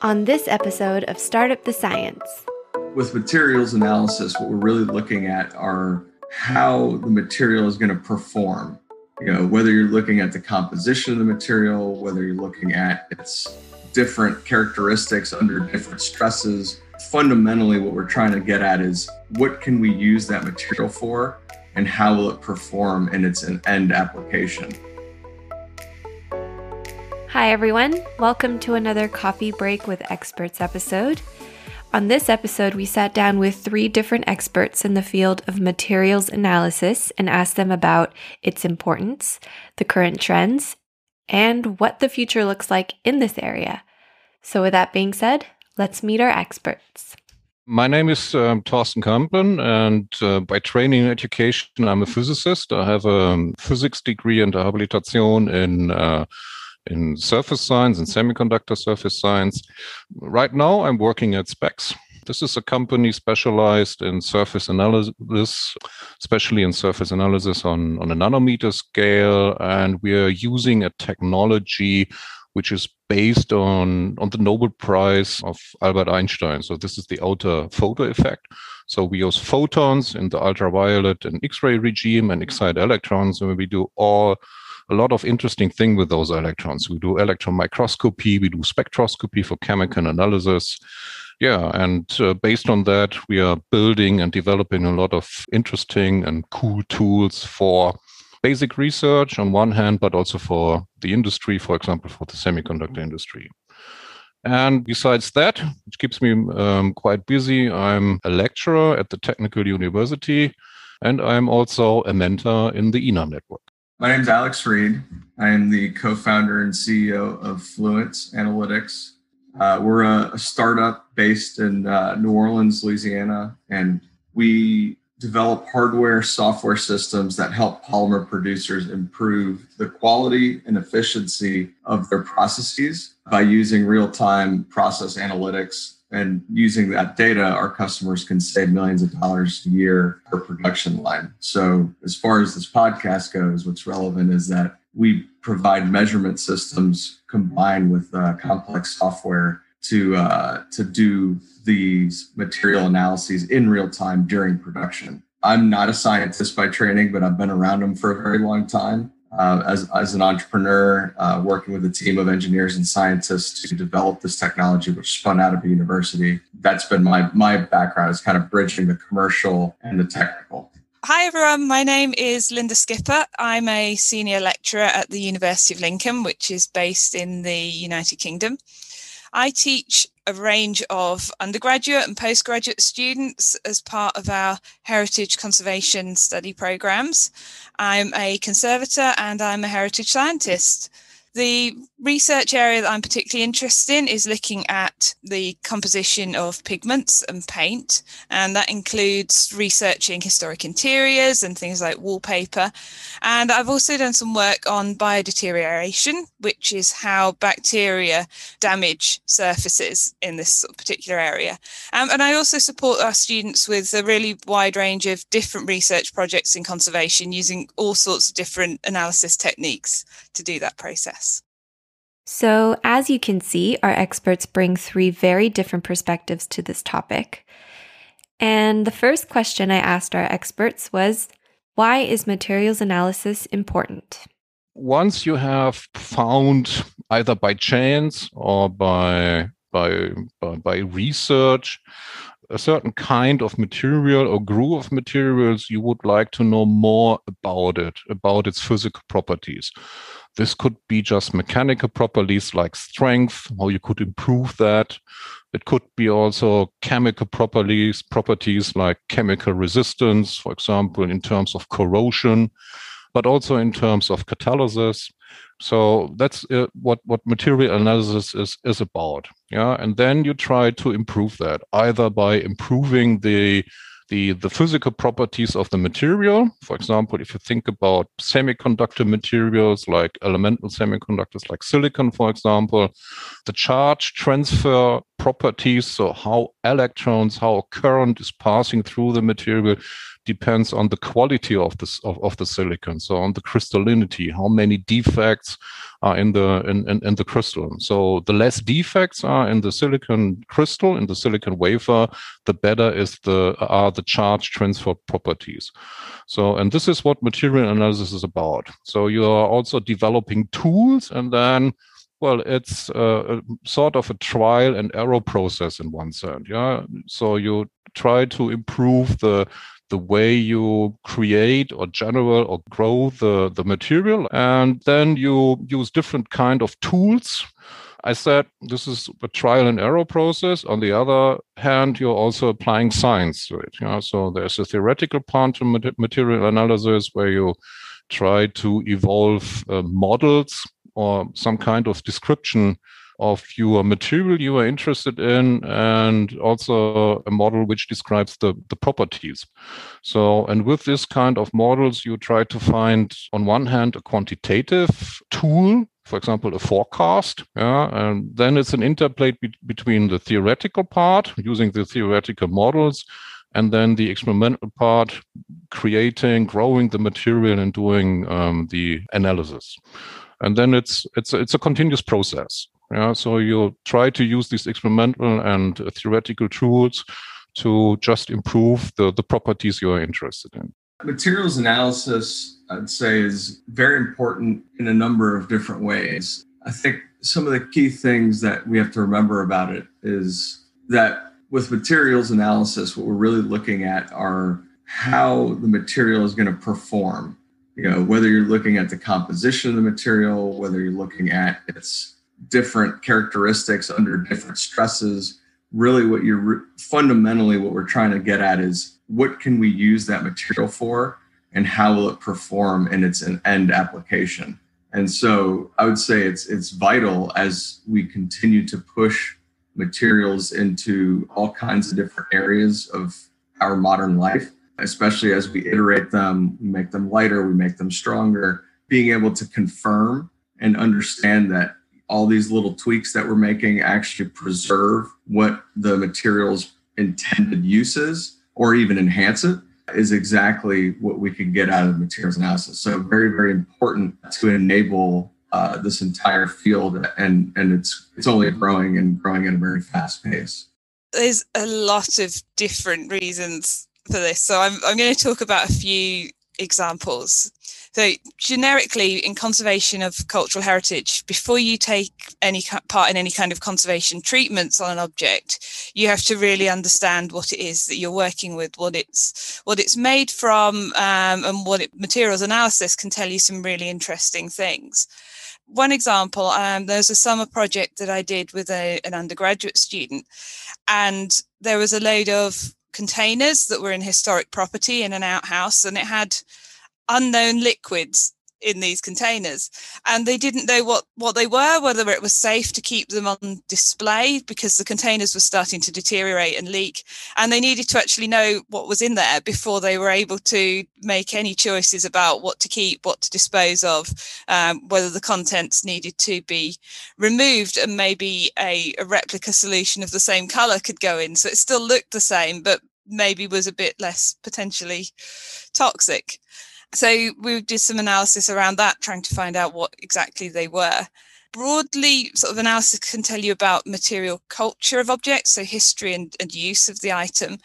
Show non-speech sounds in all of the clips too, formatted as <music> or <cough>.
on this episode of Startup the Science. With materials analysis, what we're really looking at are how the material is going to perform. You know, whether you're looking at the composition of the material, whether you're looking at its different characteristics under different stresses. Fundamentally, what we're trying to get at is what can we use that material for and how will it perform in its end application. Hi, everyone. Welcome to another Coffee Break with Experts episode. On this episode, we sat down with three different experts in the field of materials analysis and asked them about its importance, the current trends, and what the future looks like in this area. So, with that being said, let's meet our experts. My name is um, Thorsten Kampen, and uh, by training and education, I'm a physicist. I have a physics degree and a habilitation in uh, in surface science and semiconductor surface science. Right now, I'm working at Specs. This is a company specialized in surface analysis, especially in surface analysis on, on a nanometer scale. And we are using a technology which is based on, on the Nobel Prize of Albert Einstein. So this is the outer photo effect. So we use photons in the ultraviolet and X-ray regime and excite electrons, and we do all a lot of interesting thing with those electrons. We do electron microscopy, we do spectroscopy for chemical analysis. Yeah, and uh, based on that, we are building and developing a lot of interesting and cool tools for basic research on one hand, but also for the industry, for example, for the semiconductor industry. And besides that, which keeps me um, quite busy, I'm a lecturer at the Technical University, and I'm also a mentor in the INAM network. My name is Alex Reed. I am the co founder and CEO of Fluence Analytics. Uh, we're a, a, startup based in uh, New Orleans, Louisiana, and we develop hardware software systems that help polymer producers improve the quality and efficiency of their processes by using real time process analytics and using that data, our customers can save millions of dollars a year per production line. So, as far as this podcast goes, what's relevant is that we provide measurement systems combined with uh, complex software to uh, to do these material analyses in real time during production. I'm not a scientist by training, but I've been around them for a very long time uh, as, as an entrepreneur, uh, working with a team of engineers and scientists to develop this technology, which spun out of a university. That's been my, my background is kind of bridging the commercial and the technical. Hi, everyone. My name is Lynda Skipper. I'm a senior lecturer at the University of Lincoln, which is based in the United Kingdom. I teach a range of undergraduate and postgraduate students as part of our heritage conservation study programs. I'm a conservator and I'm a heritage scientist. The research area that I'm particularly interested in is looking at the composition of pigments and paint, and that includes researching historic interiors and things like wallpaper. And I've also done some work on biodeterioration, which is how bacteria damage surfaces in this particular area. Um, and I also support our students with a really wide range of different research projects in conservation using all sorts of different analysis techniques to do that process. So, as you can see, our experts bring three very different perspectives to this topic. And the first question I asked our experts was why is materials analysis important? Once you have found either by chance or by by by, by research a certain kind of material or group of materials you would like to know more about it, about its physical properties. This could be just mechanical properties like strength, how you could improve that. It could be also chemical properties, properties like chemical resistance, for example, in terms of corrosion, but also in terms of catalysis. So that's uh, what what material analysis is is about. Yeah, and then you try to improve that either by improving the the, the physical properties of the material. For example, if you think about semiconductor materials like elemental semiconductors like silicon, for example, the charge transfer properties, so how electrons, how current is passing through the material, depends on the quality of this of, of the silicon, so on the crystallinity, how many defects are in the in, in, in the crystal. So the less defects are in the silicon crystal, in the silicon wafer, the better is the are the charge transfer properties. So and this is what material analysis is about. So you are also developing tools and then well, it's uh, sort of a trial and error process in one sense. Yeah. So you try to improve the the way you create or generate or grow the, the material. And then you use different kind of tools. I said this is a trial and error process. On the other hand, you're also applying science to it. Know? So there's a theoretical part to material analysis where you try to evolve uh, models or some kind of description of your material you are interested in and also a model which describes the, the properties. So, and with this kind of models, you try to find on one hand a quantitative tool for example, a forecast. Yeah, and then it's an interplay be- between the theoretical part, using the theoretical models, and then the experimental part, creating, growing the material, and doing um, the analysis and then it's it's it's a continuous process. Yeah, so you try to use these experimental and uh, theoretical tools to just improve the the properties you are interested in. Materials analysis, I'd say, is very important in a number of different ways. I think some of the key things that we have to remember about it is that with materials analysis, what we're really looking at are how the material is going to perform you know whether you're looking at the composition of the material whether you're looking at its different characteristics under different stresses really what you're fundamentally what we're trying to get at is what can we use that material for and how will it perform in its end application. And so i would say it's it's vital as we continue to push materials into all kinds of different areas of our modern life especially as we iterate them, we make them lighter, we make them stronger, being able to confirm and understand that all these little tweaks that we're making actually preserve what the material's intended uses or even enhance it is exactly what we can get out of materials analysis. So very, very important to enable uh, this entire field, and and it's it's only growing and growing at a very fast pace. There's a lot of different reasons for this. So I'm, I'm going to talk about a few examples. So, generically, in conservation of cultural heritage, before you take any part in any kind of conservation treatments on an object, you have to really understand what it is that you're working with, what it's what it's made from, um, and what it, materials analysis can tell you some really interesting things. One example, um, there's a summer project that I did with a, an undergraduate student, and there was a load of containers that were in historic property in an outhouse and it had unknown liquids in these containers. And they didn't know what what they were whether it was safe to keep them on display because the containers were starting to deteriorate and leak. And they needed to actually know what was in there before they were able to make any choices about what to keep what to dispose of um, whether the contents needed to be removed and maybe a, a replica solution of the same color could go in. So it still looked the same but maybe was a bit less potentially toxic so we did some analysis around that, trying to find out what exactly they were. Broadly, sort of analysis can tell you about material culture of objects, so history and, and use of the item.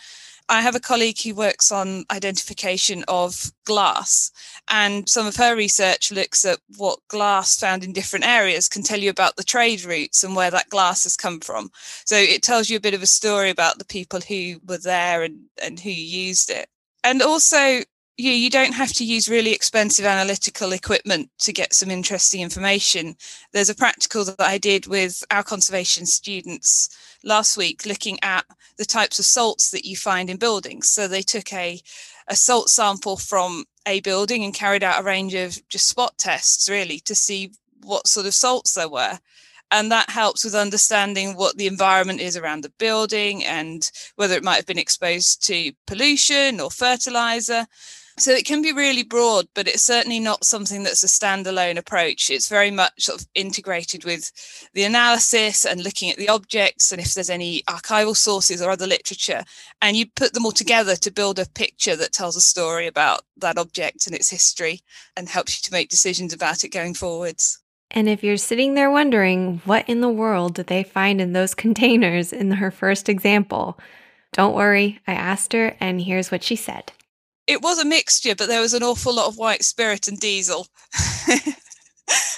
I have a colleague who works on identification of glass, and some of her research looks at what glass found in different areas can tell you about the trade routes and where that glass has come from. So it tells you a bit of a story about the people who were there and, and who used it. And also, you, you don't have to use really expensive analytical equipment to get some interesting information. There's a practical that I did with our conservation students last week looking at the types of salts that you find in buildings. So they took a, a salt sample from a building and carried out a range of just spot tests really to see what sort of salts there were and that helps with understanding what the environment is around the building and whether it might have been exposed to pollution or fertilizer So it can be really broad, but it's certainly not something that's a standalone approach. It's very much sort of integrated with the analysis and looking at the objects and if there's any archival sources or other literature. And you put them all together to build a picture that tells a story about that object and its history and helps you to make decisions about it going forwards. And if you're sitting there wondering what in the world did they find in those <laughs> containers in her first example, don't worry, I asked her, and here's what she said it was a mixture, but there was an awful lot of white spirit and diesel.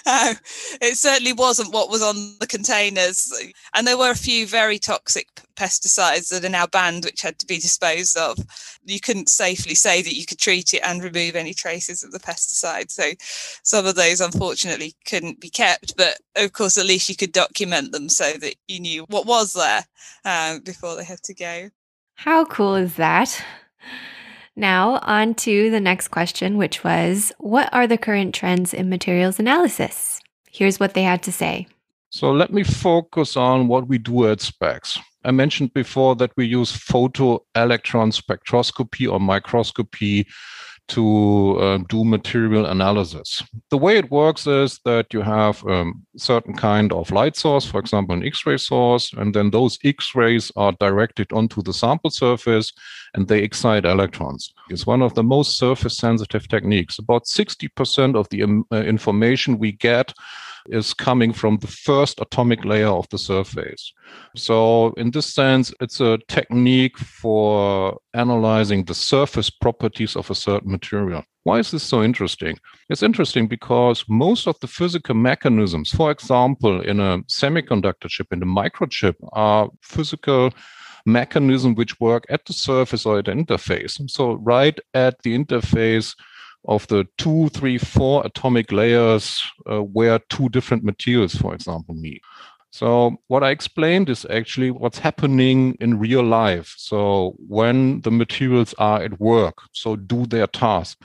uh, <laughs> it certainly wasn't what was on the containers. And there were a few very toxic pesticides that are now banned, which had to be disposed of. You couldn't safely say that you could treat it and remove any traces of the pesticide. So some of those, unfortunately, couldn't be kept. But of course, at least you could document them so that you knew what was there um, before they had to go. How cool is that? Now, on to the next question, which was What are the current trends in materials analysis? Here's what they had to say. So, let me focus on what we do at SPECS. I mentioned before that we use photo electron spectroscopy or microscopy to uh, do material analysis. The way it works is that you have a um, certain kind of light source, for example, an X-ray source, and then those X-rays are directed onto the sample surface and they excite electrons. It's one of the most surface sensitive techniques. About 60% of the um, uh, information we get is coming from the first atomic layer of the surface. So, in this sense, it's a technique for analyzing the surface properties of a certain material. Why is this so interesting? It's interesting because most of the physical mechanisms, for example, in a semiconductor chip, in a microchip, are physical mechanisms which work at the surface or at the interface. So, right at the interface, of the two, three, four atomic layers uh, where two different materials, for example, meet. So what I explained is actually what's happening in real life. So when the materials are at work, so do their task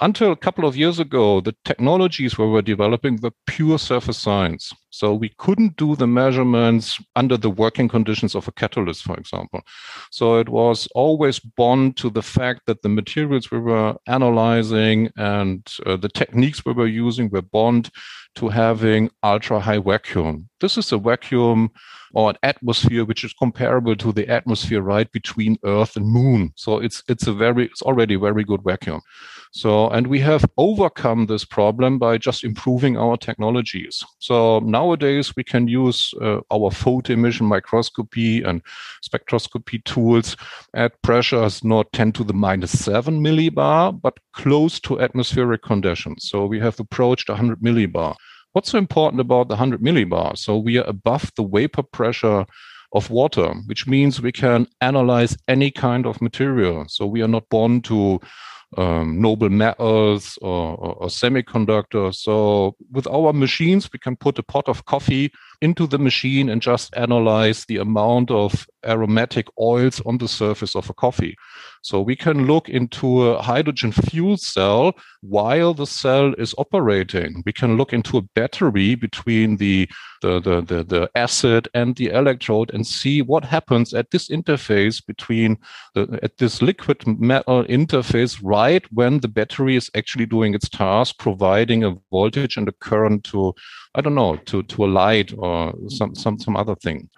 until a couple of years ago, the technologies we were developing were pure surface science. So we couldn't do the measurements under the working conditions of a catalyst, for example. So it was always bound to the fact that the materials we were analyzing and uh, the techniques we were using were bound to having ultra high vacuum. This is a vacuum or an atmosphere which is comparable to the atmosphere right between Earth and Moon. So it's it's a very it's already very good vacuum. So and we have overcome this problem by just improving our technologies. So nowadays we can use uh, our photo emission microscopy and spectroscopy tools at pressures not 10 to the minus 7 millibar, but close to atmospheric conditions. So we have approached 100 millibar. What's so important about the 100 millibar? So we are above the vapor pressure of water, which means we can analyze any kind of material. So we are not born to um, noble metals or, or, or, semiconductors. So with our machines, we can put a pot of coffee into the machine and just analyze the amount of aromatic oils on the surface of a coffee. So we can look into a hydrogen fuel cell while the cell is operating. We can look into a battery between the, the, the, the, the acid and the electrode and see what happens at this interface between the, at this liquid metal interface right when the battery is actually doing its task, providing a voltage and a current to I don't know, to, to a light or some, some, some other thing.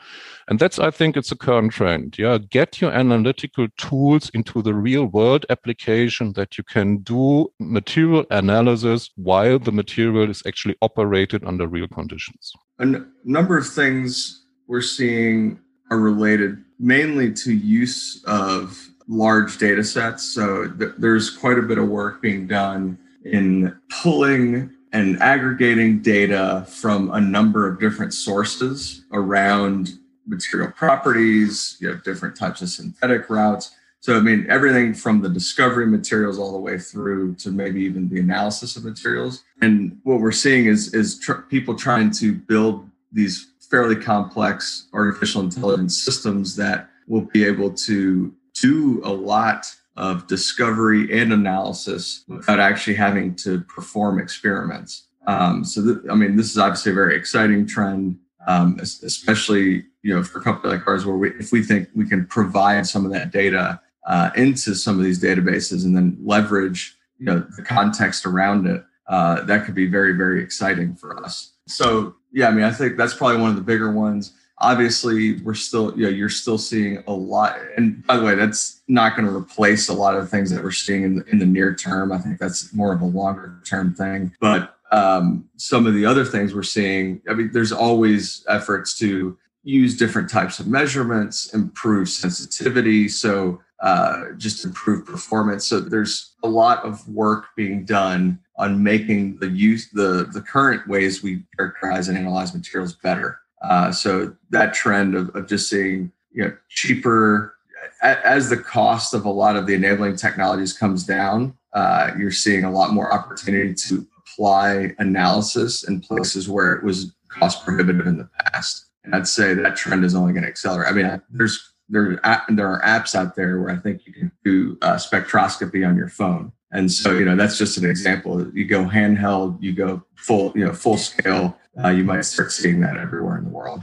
And that's, I think it's a current trend. Yeah. Get your analytical tools into the real world application that you can do material analysis while the material is actually operated under real conditions. A number of things we're seeing are related mainly to use of large data sets. So th- there's quite a bit of work being done in pulling and aggregating data from a number of different sources around material properties, you have different types of synthetic routes. So, I mean, everything from the discovery materials all the way through to maybe even the analysis of materials. And what we're seeing is, is tr- people trying to build these fairly complex artificial intelligence systems that will be able to do a lot of discovery and analysis without actually having to perform experiments. Um, so, th- I mean, this is obviously a very exciting trend, um, especially you know for a company like ours, where we, if we think we can provide some of that data uh, into some of these databases and then leverage you know the context around it uh, that could be very very exciting for us. So yeah i mean i think that's probably one of the bigger ones. Obviously we're still you know you're still seeing a lot and by the way that's not going to replace a lot of the things that we're seeing in the, in the near term. I think that's more of a longer term thing. But um, some of the other things we're seeing i mean there's always efforts to use different types of measurements improve sensitivity so uh, just improve performance so there's a lot of work being done on making the use the the current ways we characterize and analyze materials better uh, so that trend of, of just seeing you know cheaper as the cost of a lot of the enabling technologies comes down, uh, you're seeing a lot more opportunity to apply analysis in places where it was cost prohibitive in the past. And I'd say that trend is only going to accelerate. I mean, there's there there are apps out there where I think you can do uh, spectroscopy on your phone, and so you know that's just an example. You go handheld, you go full you know full scale uh, you might start seeing that everywhere in the world.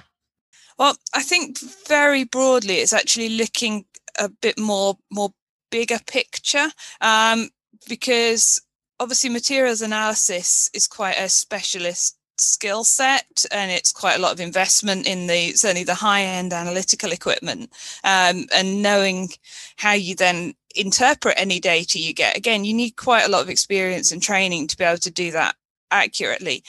Well, I think very broadly, it's actually looking a bit more more bigger picture um, because obviously materials analysis is quite a specialist skill set and it's quite a lot of investment in the certainly the high end analytical equipment um, and knowing how you then interpret any data you get. Again you need quite a lot of experience and training to be able to do that accurately.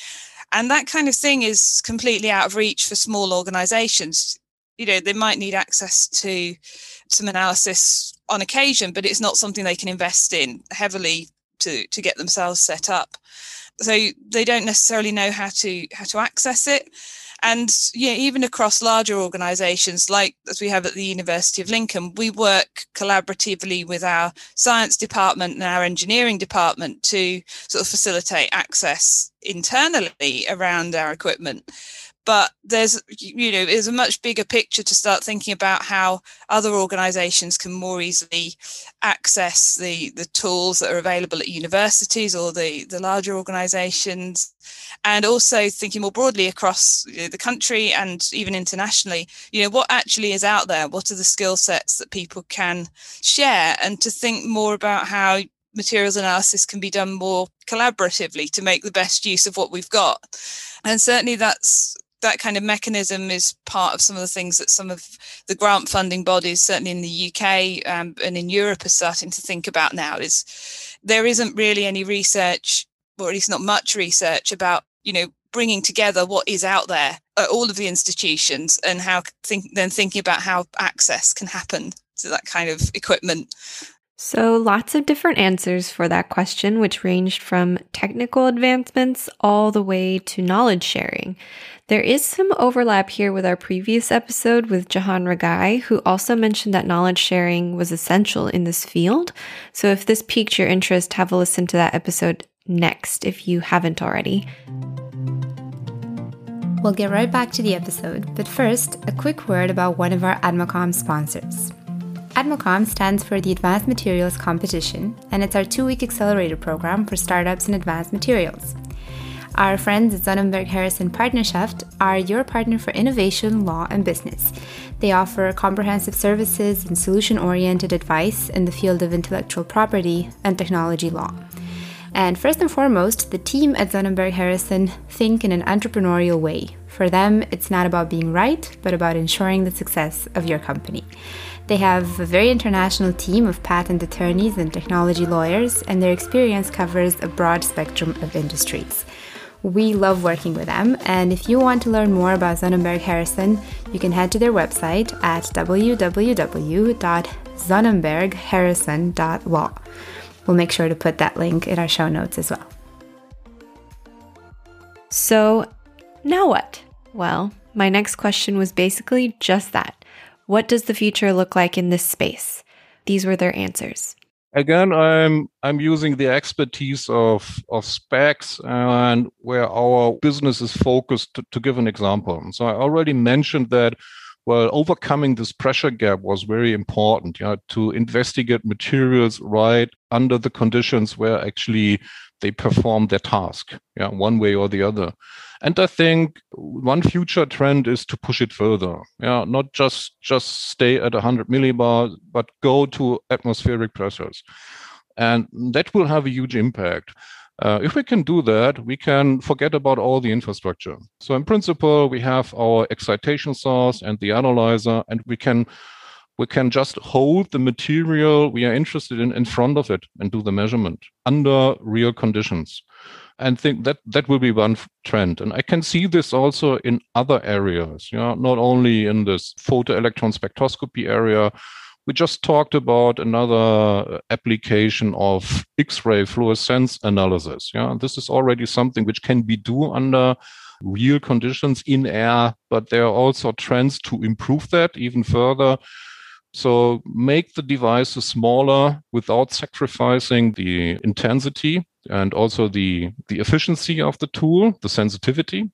And that kind of thing is completely out of reach for small organizations. You know they might need access to some analysis on occasion but it's not something they can invest in heavily to to get themselves set up so they don't necessarily know how to how to access it. And yeah, even across larger organizations like as we have at the University of Lincoln, we work collaboratively with our science department and our engineering department to sort of facilitate access internally around our equipment but there's you know there's a much bigger picture to start thinking about how other organizations can more easily access the the tools that are available at universities or the the larger organizations and also thinking more broadly across the country and even internationally you know what actually is out there? What are the skill sets that people can share? And to think more about how materials analysis can be done more collaboratively to make the best use of what we've got. And certainly that's that kind of mechanism is part of some of the things that some of the grant funding bodies, certainly in the UK um, and in Europe, are starting to think about now. Is there isn't really any research, or at least not much research, about you know bringing together what is out there at all of the institutions and how think, then thinking about how access can happen to that kind of equipment. So, lots of different answers for that question, which ranged from technical advancements all the way to knowledge sharing. There is some overlap here with our previous episode with Jahan Ragai, who also mentioned that knowledge sharing was essential in this field. So if this piqued your interest, have a listen to that episode next if you haven't already. We'll get right back to the episode, but first, a quick word about one of our ADMACOM sponsors. ADMACOM stands for the Advanced Materials Competition, and it's our two week accelerator program for startups in advanced materials. Our friends at Sonnenberg Harrison Partnerschaft are your partner for innovation, law, and business. They offer comprehensive services and solution oriented advice in the field of intellectual property and technology law. And first and foremost, the team at Sonnenberg Harrison think in an entrepreneurial way. For them, it's not about being right, but about ensuring the success of your company. They have a very international team of patent attorneys and technology lawyers, and their experience covers a broad spectrum of industries. We love working with them, and if you want to learn more about Sonnenberg Harrison, you can head to their website at www.sonnenbergharrison.law. We'll make sure to put that link in our show notes as well. So, now what? Well, my next question was basically just that. What does the future look like in this space? These were their answers again i'm i'm using the expertise of of specs and where our business is focused to, to, give an example so i already mentioned that well, overcoming this pressure gap was very important, yeah, to investigate materials right under the conditions where actually they perform their task, yeah, one way or the other. And I think one future trend is to push it further, yeah, not just just stay at 100 millibar, but go to atmospheric pressures, and that will have a huge impact. Uh, if we can do that, we can forget about all the infrastructure. So in principle, we have our excitation source and the analyzer, and we can we can just hold the material we are interested in in front of it and do the measurement under real conditions. And think that that will be one trend. And I can see this also in other areas, you know, not only in this photoelectron spectroscopy area, we just talked about another uh, application of X-ray fluorescence analysis. Yeah, this is already something which can be do under real conditions in air, but there are also trends to improve that even further. So make the devices smaller without sacrificing the intensity and also the, the efficiency of the tool, the sensitivity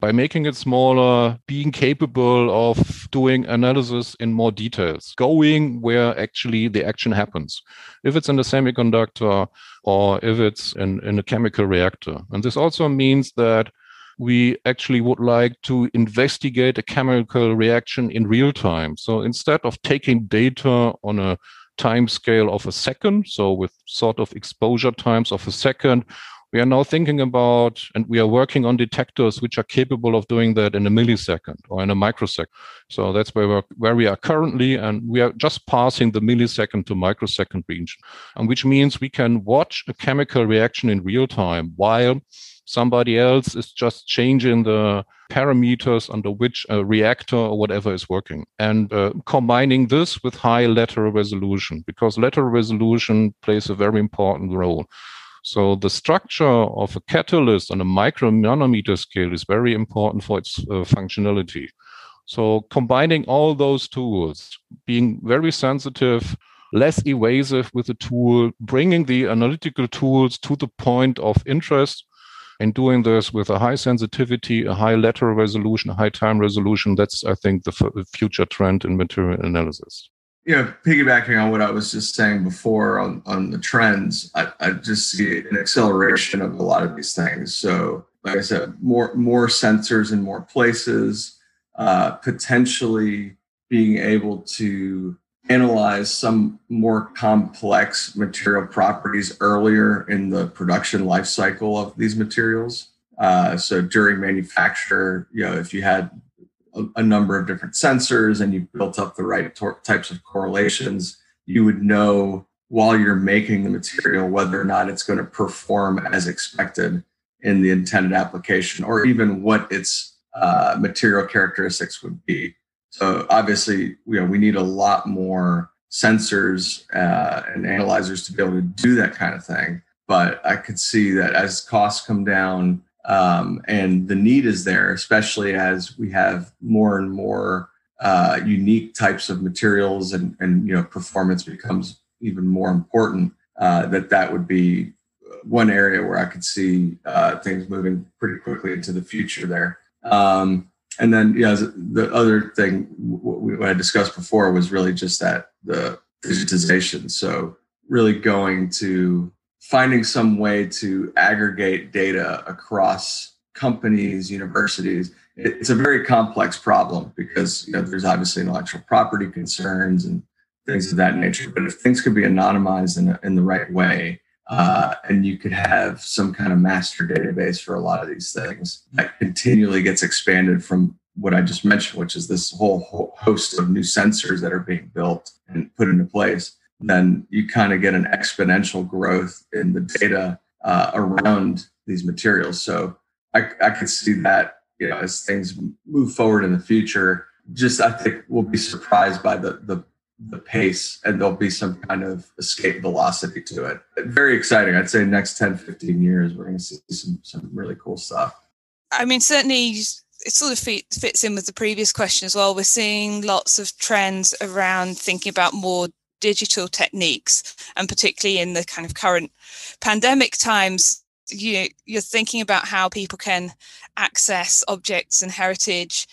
by making it smaller, being capable of doing analysis in more details, going where actually the action happens. If it's in a semiconductor or if it's in, in a chemical reactor. And this also means that we actually would like to investigate a chemical reaction in real time. So instead of taking data on a time scale of a second, so with sort of exposure times of a second, we are now thinking about and we are working on detectors which are capable of doing that in a millisecond or in a microsecond. So that's where, we're, where we are currently, and we are just passing the millisecond to microsecond region, and which means we can watch a chemical reaction in real time while somebody else is just changing the parameters under which a reactor or whatever is working and uh, combining this with high lateral resolution because lateral resolution plays a very important role so the structure of a catalyst on a micro nanometer scale is very important for its uh, functionality. So combining all those tools, being very sensitive, less evasive with the tool, bringing the analytical tools to the point of interest, and doing this with a high sensitivity, a high lateral resolution, a high time resolution, that's, I think, the future trend in material analysis know, piggybacking on what I was just saying before on, on the trends, I, I just see an acceleration of a lot of these things. So, like I said, more more sensors in more places, uh, potentially being able to analyze some more complex material properties earlier in the production life cycle of these materials. Uh, so during manufacture, you know, if you had a, a number of different sensors and you built up the right tor- types of correlations, you would know while you're making the material whether or not it's going to perform as expected in the intended application or even what its uh, material characteristics would be. So obviously, you know, we need a lot more sensors uh, and analyzers to be able to do that kind of thing. But I could see that as costs come down, um, and the need is there, especially as we have more and more uh, unique types of materials and, and you know performance becomes even more important. Uh, that that would be one area where I could see uh, things moving pretty quickly into the future there. Um, and then, yeah, the other thing what I discussed before was really just that the digitization. So really going to finding some way to aggregate data across companies, universities. It's a very complex problem because you know, there's obviously intellectual property concerns and things of that nature. But if things could be anonymized in, in the right way, uh, and you could have some kind of master database for a lot of these things that continually gets expanded from what I just mentioned, which is this whole host of new sensors that are being built and put into place then you kind of get an exponential growth in the data uh, around these materials. So I, I could see that, you know, as things move forward in the future, just I think we'll be surprised by the, the, the pace and there'll be some kind of escape velocity to it. Very exciting. I'd say next 10, 15 years, we're going to see some, some really cool stuff. I mean, certainly it sort of fits in with the previous question as well. We're seeing lots of trends around thinking about more digital techniques and particularly in the kind of current pandemic times you you're thinking about how people can access objects and heritage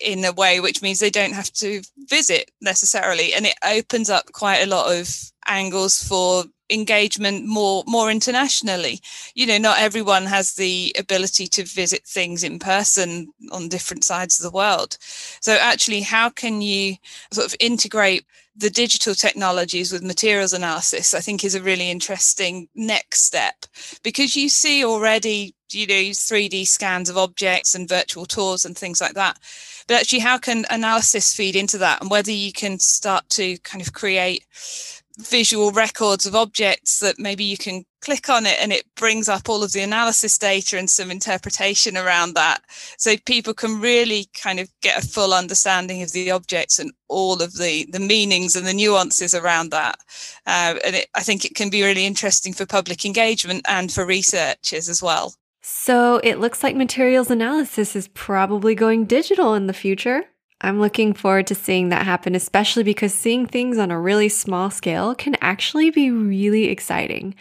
in a way which means they don't have to visit necessarily. And it opens up quite a lot of angles for engagement more more internationally. You know not everyone has the ability to visit things in person on different sides of the world. So actually how can you sort of integrate the digital technologies with materials analysis i think is a really interesting next step. Because you see already you know 3d scans of objects and virtual tours and things like that but actually how can analysis feed into that? And whether you can start to kind of create visual records of objects that maybe you can click on it and it brings up all of the analysis data and some interpretation around that. So people can really kind of get a full understanding of the objects and all of the the meanings and the nuances around that. Uh, and it, i think it can be really interesting for public engagement and for researchers as well so it looks like materials analysis is probably going digital in the future I'm looking forward to seeing that happen, especially because seeing things on a really small scale can actually be really exciting,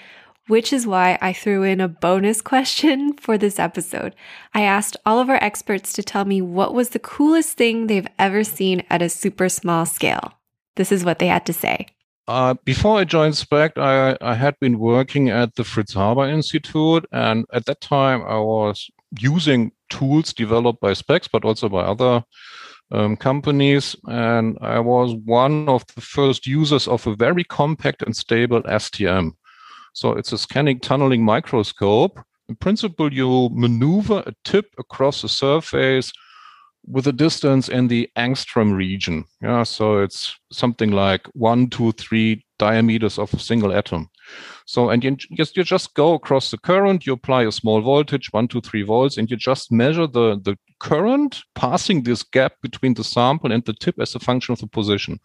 which is why I threw in a bonus <laughs> question for this episode. I asked all of our experts to tell me what was the coolest thing they've ever seen at a super small scale. This is what they had to say. Uh, before I joined SPECS, I, I had been working at the Fritz Haber Institute, and at that time I was using tools developed by SPECS, but also by other um, companies. And I was one of the first users of a very compact and stable STM. So it's a scanning tunneling microscope. In principle, you maneuver a tip across the surface with a distance in the angstrom region. Yeah, so it's something like one, two, three diameters of a single atom. So, and you just, you just go across the current, you apply a small voltage, one, two, three volts, and you just measure the, the current passing this gap between the sample and the tip as a function of the position.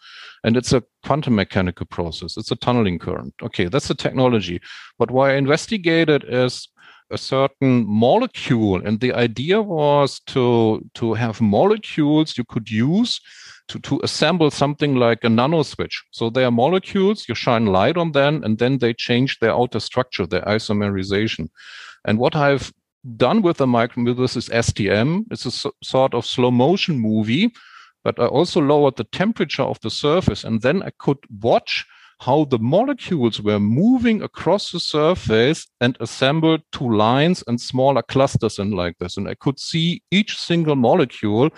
And it's a quantum mechanical process. It's a tunneling current. Okay, that's the technology. But what I investigated is a certain molecule and the idea was to to have molecules you could use to, to assemble something like a nano switch. So they are molecules, you shine light on them, and then they change their outer structure, their isomerization. And what I've done with the micro with this is STM. It's a so, sort of slow motion movie, but I also lowered the temperature of the surface, and then I could watch how the molecules were moving across the surface and assembled two lines and smaller clusters in like this. And I could see each single molecule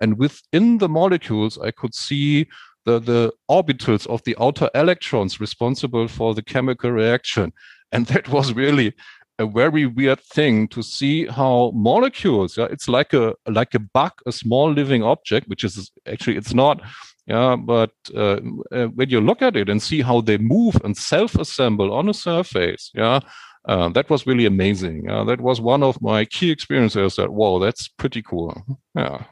and within the molecules, I could see the, the orbitals of the outer electrons responsible for the chemical reaction. And that was really a very weird thing to see how molecules, yeah, it's like a like a bug, a small living object, which is actually it's not, yeah, but uh, uh, when you look at it and see how they move and self-assemble on a surface, yeah, uh, that was really amazing. Uh, that was one of my key experiences. That wow, that's pretty cool. Yeah.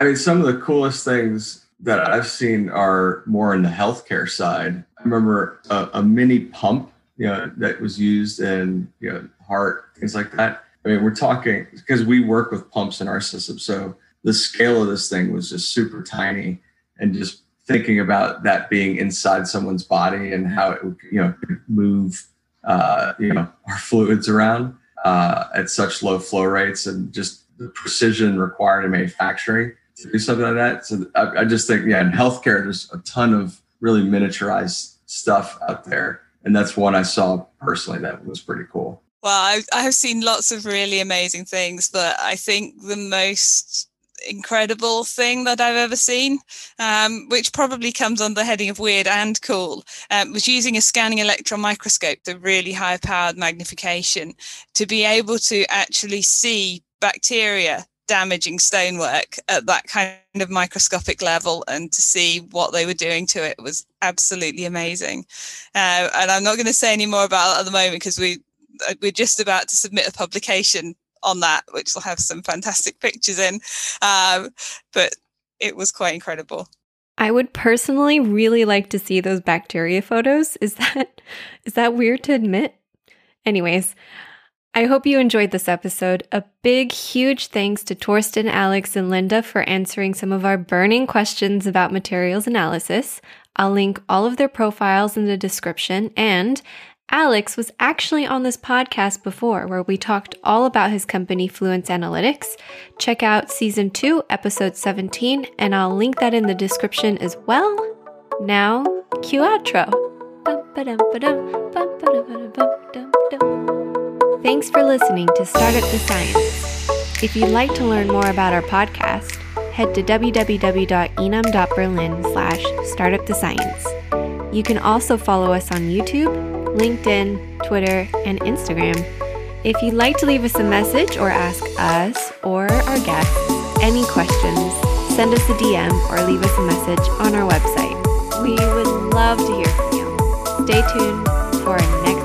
I mean, some of the coolest things that I've seen are more in the healthcare side. I remember a, a mini pump, you know, that was used in you know heart things like that. I mean, we're talking because we work with pumps in our system, so the scale of this thing was just super tiny, and just thinking about that being inside someone's body and how it would you know move uh, you know <laughs> our fluids around uh, at such low flow rates and just the precision required in manufacturing to do something like that. So I, I just think, yeah, in healthcare, there's a ton of really miniaturized stuff out there. And that's one I saw personally that was pretty cool. Well, I've, I've seen lots of really amazing things, but I think the most incredible thing that I've ever seen, um, which probably comes under the heading of weird and cool, um, was using a scanning electron microscope, the really high powered magnification, to be able to actually see bacteria damaging stonework at that kind of microscopic level and to see what they were doing to it was absolutely amazing. Uh, and I'm not going to say any more about it at the moment because we we're just about to submit a publication on that, which will have some fantastic pictures in. Um, but it was quite incredible. I would personally really like to see those bacteria photos. Is that is that weird to admit? Anyways, I hope you enjoyed this episode. A big, huge thanks to Thorsten, Alex, and Lynda for answering some of our burning questions about materials analysis. I'll link all of their profiles in the description. And Alex was actually on this podcast before where we talked all about his company Fluence Analytics. Check out season 2, episode 17, and I'll link that in the description as well. Now, cue outro. Thanks for listening to Startup the Science. If you'd like to learn more about our podcast, head to www.inam.berlin slash startupthescience. You can also follow us on YouTube, LinkedIn, Twitter, and Instagram. If you'd like to leave us a message or ask us or our guests any questions, send us a DM or leave us a message on our website. We would love to hear from you. Stay tuned for our next.